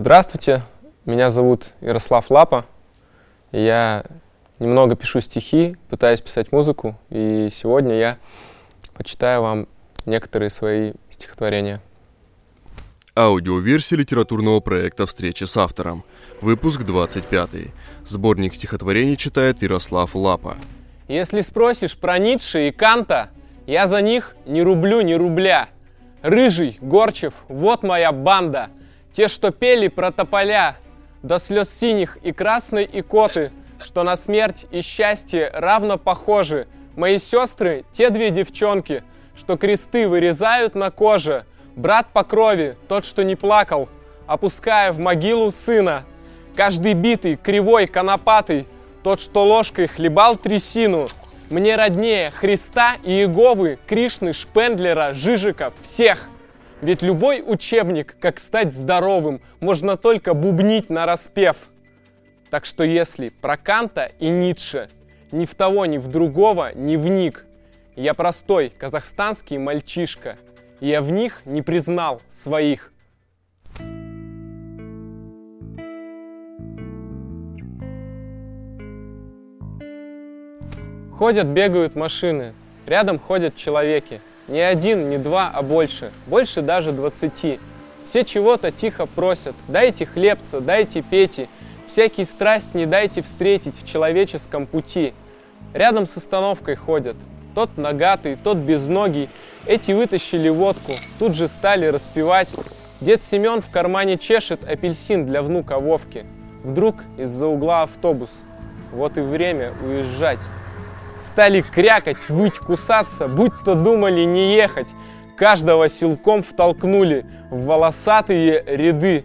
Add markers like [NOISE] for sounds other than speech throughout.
Здравствуйте, меня зовут Ярослав Лапа. Я немного пишу стихи, пытаюсь писать музыку, и сегодня я почитаю вам некоторые свои стихотворения. Аудиоверсия литературного проекта «Встреча с автором». Выпуск 25. Сборник стихотворений читает Ярослав Лапа. Если спросишь про Ницше и Канта, я за них не рублю ни рубля. Рыжий, Горчев, вот моя банда. Те, что пели про тополя, до слез синих и красной и коты, что на смерть и счастье равно похожи. Мои сестры, те две девчонки, что кресты вырезают на коже. Брат по крови, тот, что не плакал, опуская в могилу сына. Каждый битый, кривой, конопатый, тот, что ложкой хлебал трясину. Мне роднее Христа и Иеговы, Кришны, Шпендлера, Жижика, всех – ведь любой учебник, как стать здоровым, можно только бубнить на распев. Так что если про Канта и Ницше ни в того, ни в другого не вник, я простой казахстанский мальчишка, я в них не признал своих. Ходят, бегают машины, рядом ходят человеки. Не один, не два, а больше. Больше даже двадцати. Все чего-то тихо просят. Дайте хлебца, дайте пети. Всякий страсть не дайте встретить в человеческом пути. Рядом с остановкой ходят. Тот нагатый, тот безногий. Эти вытащили водку, тут же стали распевать. Дед Семен в кармане чешет апельсин для внука Вовки. Вдруг из-за угла автобус. Вот и время уезжать. Стали крякать, выть, кусаться, будь то думали не ехать. Каждого силком втолкнули в волосатые ряды.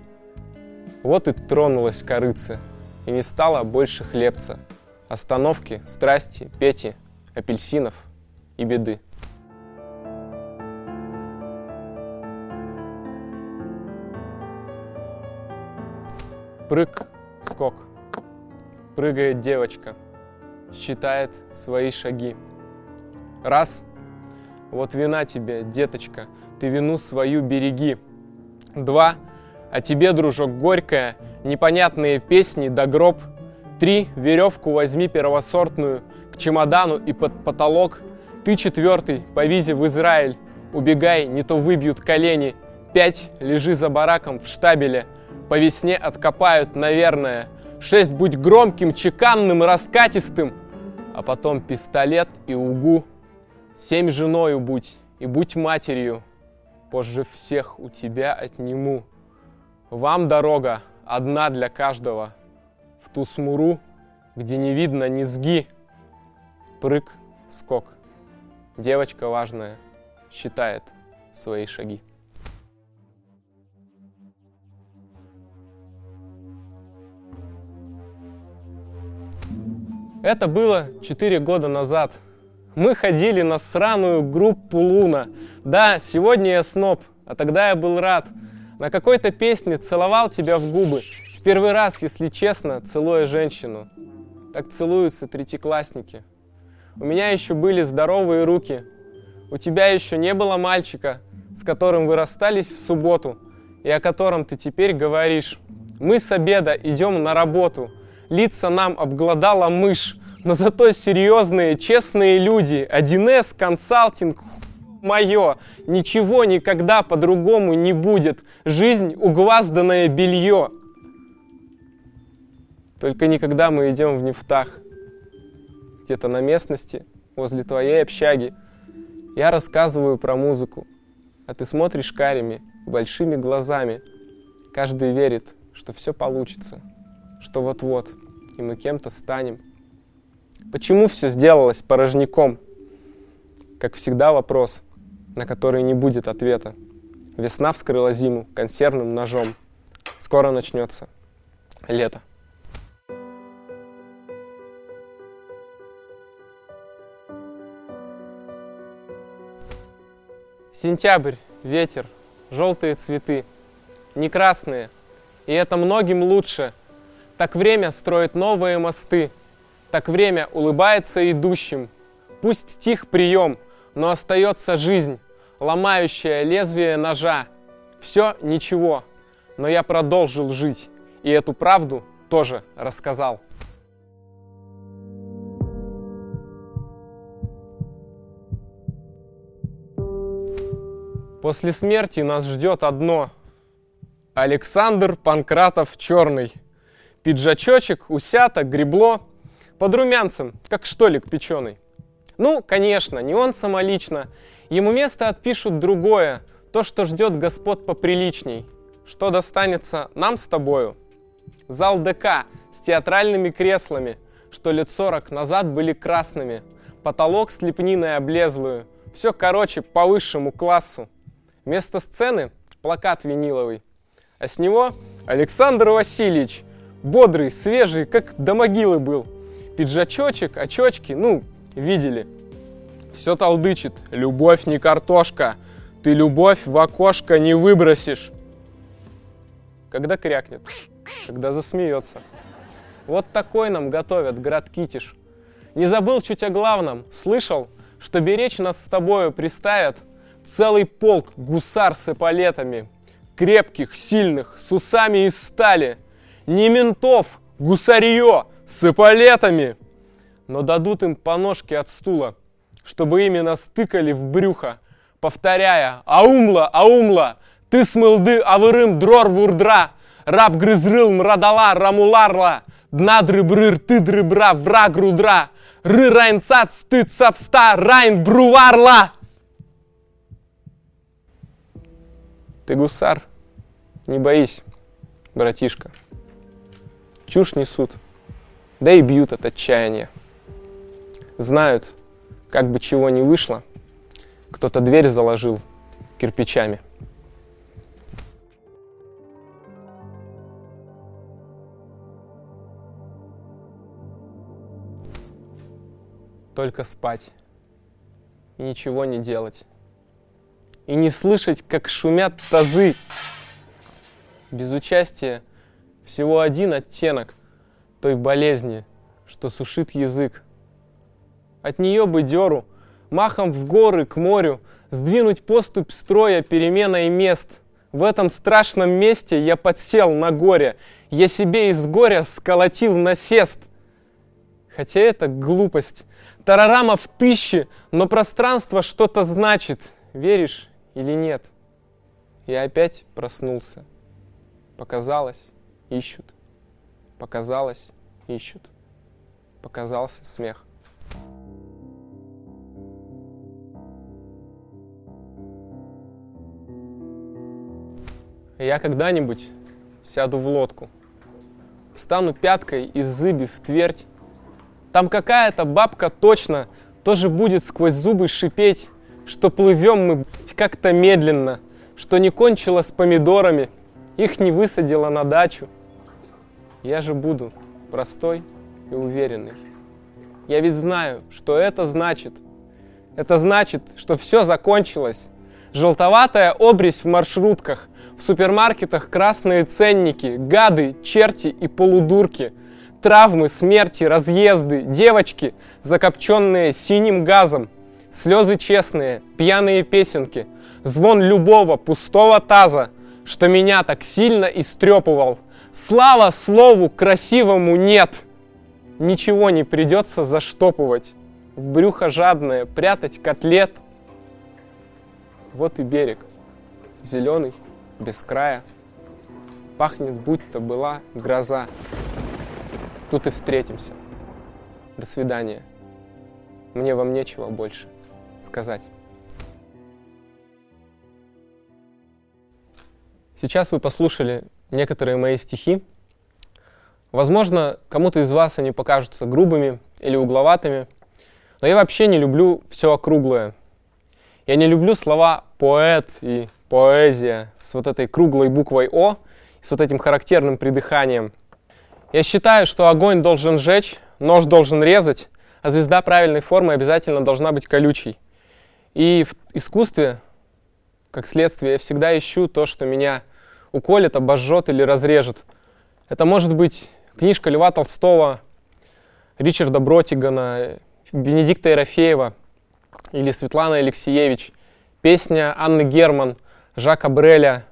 Вот и тронулась корыца, и не стало больше хлебца. Остановки, страсти, пети, апельсинов и беды. Прыг, скок. Прыгает девочка – считает свои шаги. Раз. Вот вина тебе, деточка, ты вину свою береги. Два. А тебе, дружок, горькая, непонятные песни да гроб. Три. Веревку возьми первосортную к чемодану и под потолок. Ты четвертый, по визе в Израиль. Убегай, не то выбьют колени. Пять. Лежи за бараком в штабеле. По весне откопают, наверное. Шесть. Будь громким, чеканным, раскатистым а потом пистолет и угу. Семь женою будь и будь матерью, позже всех у тебя отниму. Вам дорога одна для каждого, в ту смуру, где не видно низги. Прыг, скок. Девочка важная считает свои шаги. Это было 4 года назад. Мы ходили на сраную группу Луна. Да, сегодня я сноб, а тогда я был рад. На какой-то песне целовал тебя в губы. В первый раз, если честно, целуя женщину. Так целуются третьеклассники. У меня еще были здоровые руки. У тебя еще не было мальчика, с которым вы расстались в субботу, и о котором ты теперь говоришь. Мы с обеда идем на работу – лица нам обглодала мышь, но зато серьезные, честные люди. 1С, консалтинг, мое. Ничего никогда по-другому не будет. Жизнь — угвазданное белье. Только никогда мы идем в нефтах. Где-то на местности, возле твоей общаги. Я рассказываю про музыку, а ты смотришь карими, большими глазами. Каждый верит, что все получится, что вот-вот и мы кем-то станем. Почему все сделалось порожняком? Как всегда вопрос, на который не будет ответа. Весна вскрыла зиму консервным ножом. Скоро начнется лето. Сентябрь, ветер, желтые цветы, не красные, и это многим лучше – так время строит новые мосты, так время улыбается идущим. Пусть тих прием, но остается жизнь, ломающая лезвие ножа. Все ничего, но я продолжил жить, и эту правду тоже рассказал. После смерти нас ждет одно. Александр Панкратов Черный. Пиджачочек, усята, гребло. Под румянцем, как штолик печеный. Ну, конечно, не он самолично. Ему место отпишут другое, то, что ждет господ поприличней. Что достанется нам с тобою? Зал ДК с театральными креслами, что лет сорок назад были красными. Потолок с лепниной облезлую. Все, короче, по высшему классу. Вместо сцены плакат виниловый. А с него Александр Васильевич. Бодрый, свежий, как до могилы был. Пиджачочек, очочки, ну, видели. Все толдычит. Любовь не картошка. Ты любовь в окошко не выбросишь. Когда крякнет, когда засмеется. Вот такой нам готовят град Китиш. Не забыл чуть о главном. Слышал, что беречь нас с тобою приставят целый полк гусар с эполетами. Крепких, сильных, с усами из стали. Не ментов, гусарье с эполетами. Но дадут им по ножке от стула, чтобы ими настыкали в брюхо, повторяя «Аумла, аумла, ты смылды авырым дрор вурдра, раб грызрыл мрадала рамуларла, днадры брыр ты дрыбра враг рудра, ры райнцат стыд сапста райн бруварла!» Ты гусар, не боись, братишка. Чушь несут, да и бьют от отчаяния. Знают, как бы чего не вышло, кто-то дверь заложил кирпичами. Только спать и ничего не делать. И не слышать, как шумят тазы. Без участия всего один оттенок той болезни, что сушит язык. От нее бы деру, махом в горы, к морю, сдвинуть поступь строя переменой мест. В этом страшном месте я подсел на горе, я себе из горя сколотил насест. Хотя это глупость, тарарама в тысячи, но пространство что-то значит, веришь или нет? Я опять проснулся. Показалось, ищут. Показалось, ищут. Показался смех. Я когда-нибудь сяду в лодку, встану пяткой из зыби в твердь. Там какая-то бабка точно тоже будет сквозь зубы шипеть, что плывем мы как-то медленно, что не кончила с помидорами, их не высадила на дачу. Я же буду простой и уверенный. Я ведь знаю, что это значит. Это значит, что все закончилось. Желтоватая обрезь в маршрутках, в супермаркетах красные ценники, гады, черти и полудурки, травмы, смерти, разъезды, девочки, закопченные синим газом, слезы честные, пьяные песенки, звон любого пустого таза, что меня так сильно истрепывал. Слава слову красивому нет! Ничего не придется заштопывать, в брюхо жадное прятать котлет. Вот и берег, зеленый, без края. Пахнет, будто была гроза. Тут и встретимся. До свидания. Мне вам нечего больше сказать. Сейчас вы послушали некоторые мои стихи. Возможно, кому-то из вас они покажутся грубыми или угловатыми, но я вообще не люблю все округлое. Я не люблю слова поэт и поэзия с вот этой круглой буквой О, с вот этим характерным придыханием. Я считаю, что огонь должен жечь, нож должен резать, а звезда правильной формы обязательно должна быть колючей. И в искусстве, как следствие, я всегда ищу то, что меня уколет, обожжет или разрежет. Это может быть книжка Льва Толстого, Ричарда Бротигана, Бенедикта Ерофеева или Светлана Алексеевич, песня Анны Герман – Жака Бреля,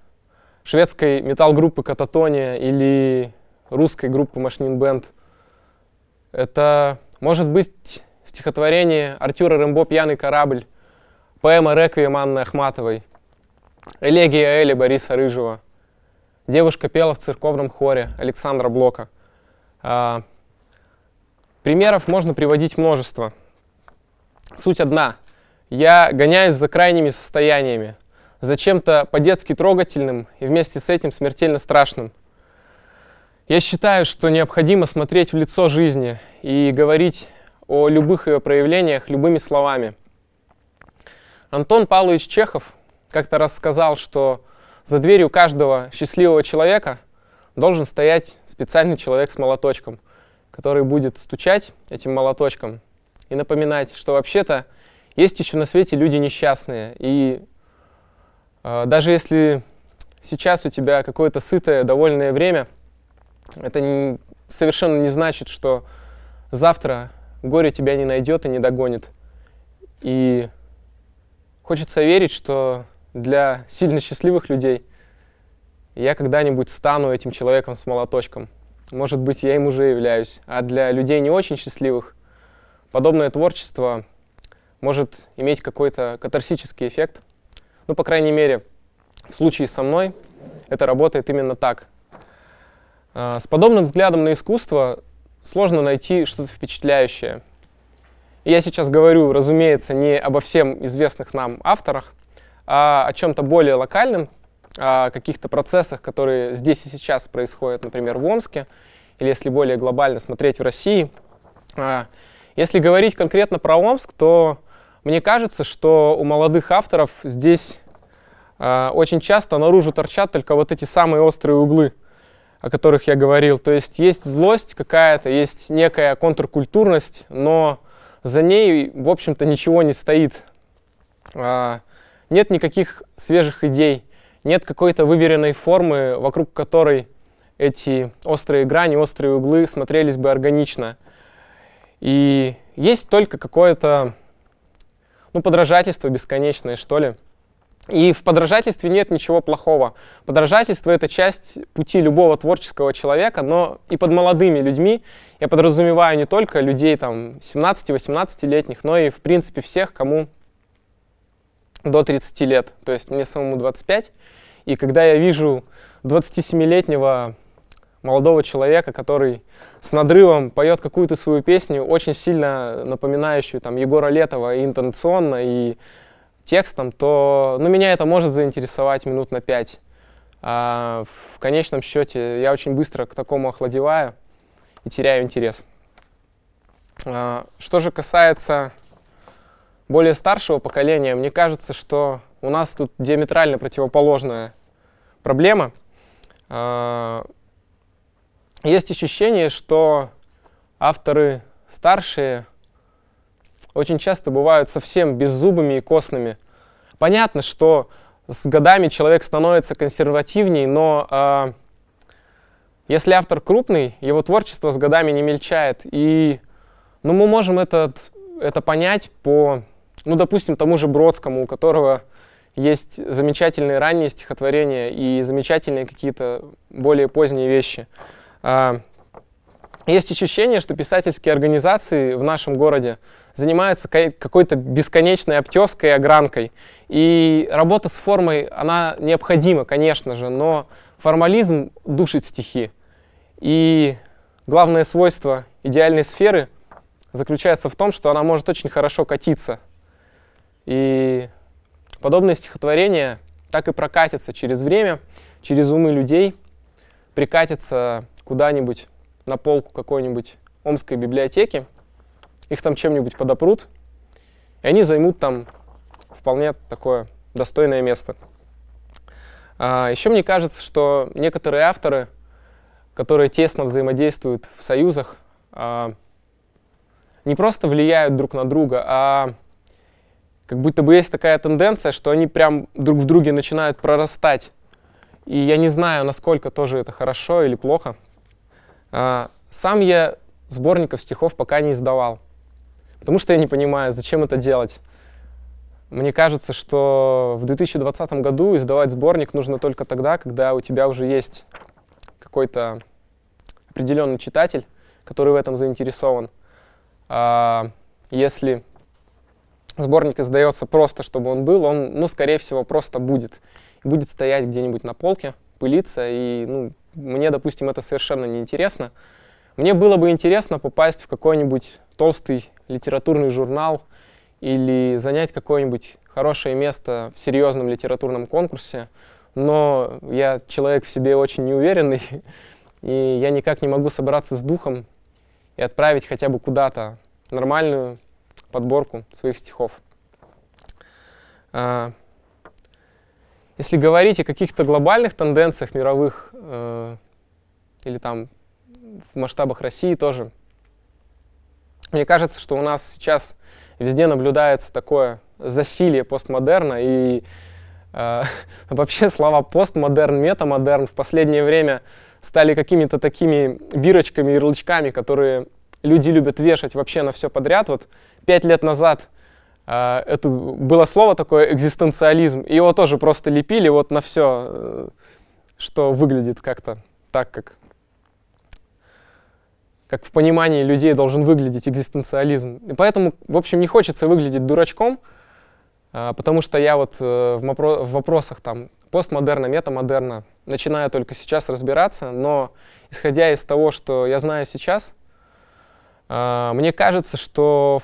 шведской металл-группы Кататония или русской группы Машнин Бенд. Это может быть стихотворение Артюра Рэмбо «Пьяный корабль», поэма «Реквием» Анны Ахматовой, элегия Эли Бориса Рыжего. Девушка пела в церковном хоре Александра Блока. А, примеров можно приводить множество. Суть одна. Я гоняюсь за крайними состояниями, за чем-то по-детски трогательным и вместе с этим смертельно страшным. Я считаю, что необходимо смотреть в лицо жизни и говорить о любых ее проявлениях любыми словами. Антон Павлович Чехов как-то рассказал, что за дверью каждого счастливого человека должен стоять специальный человек с молоточком, который будет стучать этим молоточком и напоминать, что вообще-то есть еще на свете люди несчастные. И э, даже если сейчас у тебя какое-то сытое, довольное время – это не, совершенно не значит, что завтра горе тебя не найдет и не догонит. И хочется верить, что для сильно счастливых людей я когда-нибудь стану этим человеком с молоточком. Может быть, я им уже являюсь. А для людей не очень счастливых подобное творчество может иметь какой-то катарсический эффект. Ну, по крайней мере, в случае со мной это работает именно так. А, с подобным взглядом на искусство сложно найти что-то впечатляющее. И я сейчас говорю, разумеется, не обо всем известных нам авторах, а о чем-то более локальном, о каких-то процессах, которые здесь и сейчас происходят, например, в Омске, или если более глобально смотреть в России. А, если говорить конкретно про Омск, то мне кажется, что у молодых авторов здесь а, очень часто наружу торчат только вот эти самые острые углы – о которых я говорил. То есть есть злость какая-то, есть некая контркультурность, но за ней, в общем-то, ничего не стоит. Нет никаких свежих идей, нет какой-то выверенной формы, вокруг которой эти острые грани, острые углы смотрелись бы органично. И есть только какое-то ну, подражательство бесконечное, что ли. И в подражательстве нет ничего плохого. Подражательство — это часть пути любого творческого человека, но и под молодыми людьми я подразумеваю не только людей там 17-18-летних, но и, в принципе, всех, кому до 30 лет. То есть мне самому 25. И когда я вижу 27-летнего молодого человека, который с надрывом поет какую-то свою песню, очень сильно напоминающую там Егора Летова и интонационно, и текстом, то ну, меня это может заинтересовать минут на пять. А в конечном счете я очень быстро к такому охладеваю и теряю интерес. А, что же касается более старшего поколения, мне кажется, что у нас тут диаметрально противоположная проблема. А, есть ощущение, что авторы старшие очень часто бывают совсем беззубыми и костными. Понятно, что с годами человек становится консервативней, но э, если автор крупный, его творчество с годами не мельчает. И ну, мы можем этот, это понять по, ну, допустим, тому же Бродскому, у которого есть замечательные ранние стихотворения и замечательные какие-то более поздние вещи. Э, есть ощущение, что писательские организации в нашем городе занимаются какой-то бесконечной обтеской огранкой. И работа с формой, она необходима, конечно же, но формализм душит стихи. И главное свойство идеальной сферы заключается в том, что она может очень хорошо катиться. И подобные стихотворения так и прокатятся через время, через умы людей, прикатятся куда-нибудь на полку какой-нибудь омской библиотеки, их там чем-нибудь подопрут, и они займут там вполне такое достойное место. А, еще мне кажется, что некоторые авторы, которые тесно взаимодействуют в союзах, а, не просто влияют друг на друга, а как будто бы есть такая тенденция, что они прям друг в друге начинают прорастать. И я не знаю, насколько тоже это хорошо или плохо. А, сам я сборников стихов пока не издавал. Потому что я не понимаю, зачем это делать. Мне кажется, что в 2020 году издавать сборник нужно только тогда, когда у тебя уже есть какой-то определенный читатель, который в этом заинтересован. А если сборник издается просто, чтобы он был, он, ну, скорее всего, просто будет. будет стоять где-нибудь на полке, пылиться, и, ну, мне, допустим, это совершенно неинтересно. Мне было бы интересно попасть в какой-нибудь толстый литературный журнал или занять какое-нибудь хорошее место в серьезном литературном конкурсе, но я человек в себе очень неуверенный, [LAUGHS] и я никак не могу собраться с духом и отправить хотя бы куда-то нормальную подборку своих стихов. А, если говорить о каких-то глобальных тенденциях мировых э, или там в масштабах России тоже, мне кажется, что у нас сейчас везде наблюдается такое засилие постмодерна и э, [LAUGHS] вообще слова постмодерн, метамодерн в последнее время стали какими-то такими бирочками, ярлычками, которые люди любят вешать вообще на все подряд. Вот пять лет назад э, это было слово такое экзистенциализм, и его тоже просто лепили вот на все, э, что выглядит как-то так, как как в понимании людей должен выглядеть экзистенциализм. И поэтому, в общем, не хочется выглядеть дурачком, а, потому что я вот э, в вопросах там постмодерна, метамодерна начинаю только сейчас разбираться, но исходя из того, что я знаю сейчас, а, мне кажется, что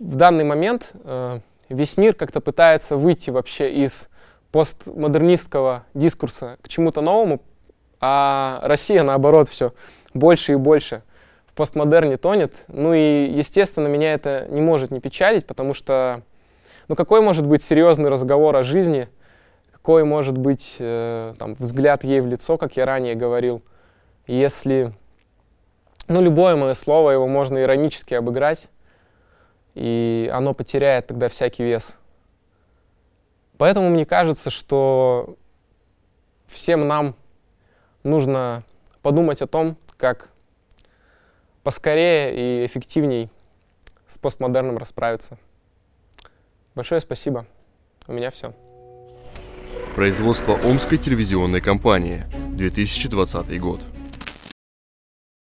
в данный момент э, весь мир как-то пытается выйти вообще из постмодернистского дискурса к чему-то новому, а Россия, наоборот, все больше и больше в постмодерне тонет. Ну и, естественно, меня это не может не печалить, потому что, ну какой может быть серьезный разговор о жизни, какой может быть э, там, взгляд ей в лицо, как я ранее говорил, если, ну любое мое слово, его можно иронически обыграть, и оно потеряет тогда всякий вес. Поэтому мне кажется, что всем нам нужно подумать о том, как поскорее и эффективней с постмодерном расправиться. Большое спасибо. У меня все. Производство Омской телевизионной компании. 2020 год.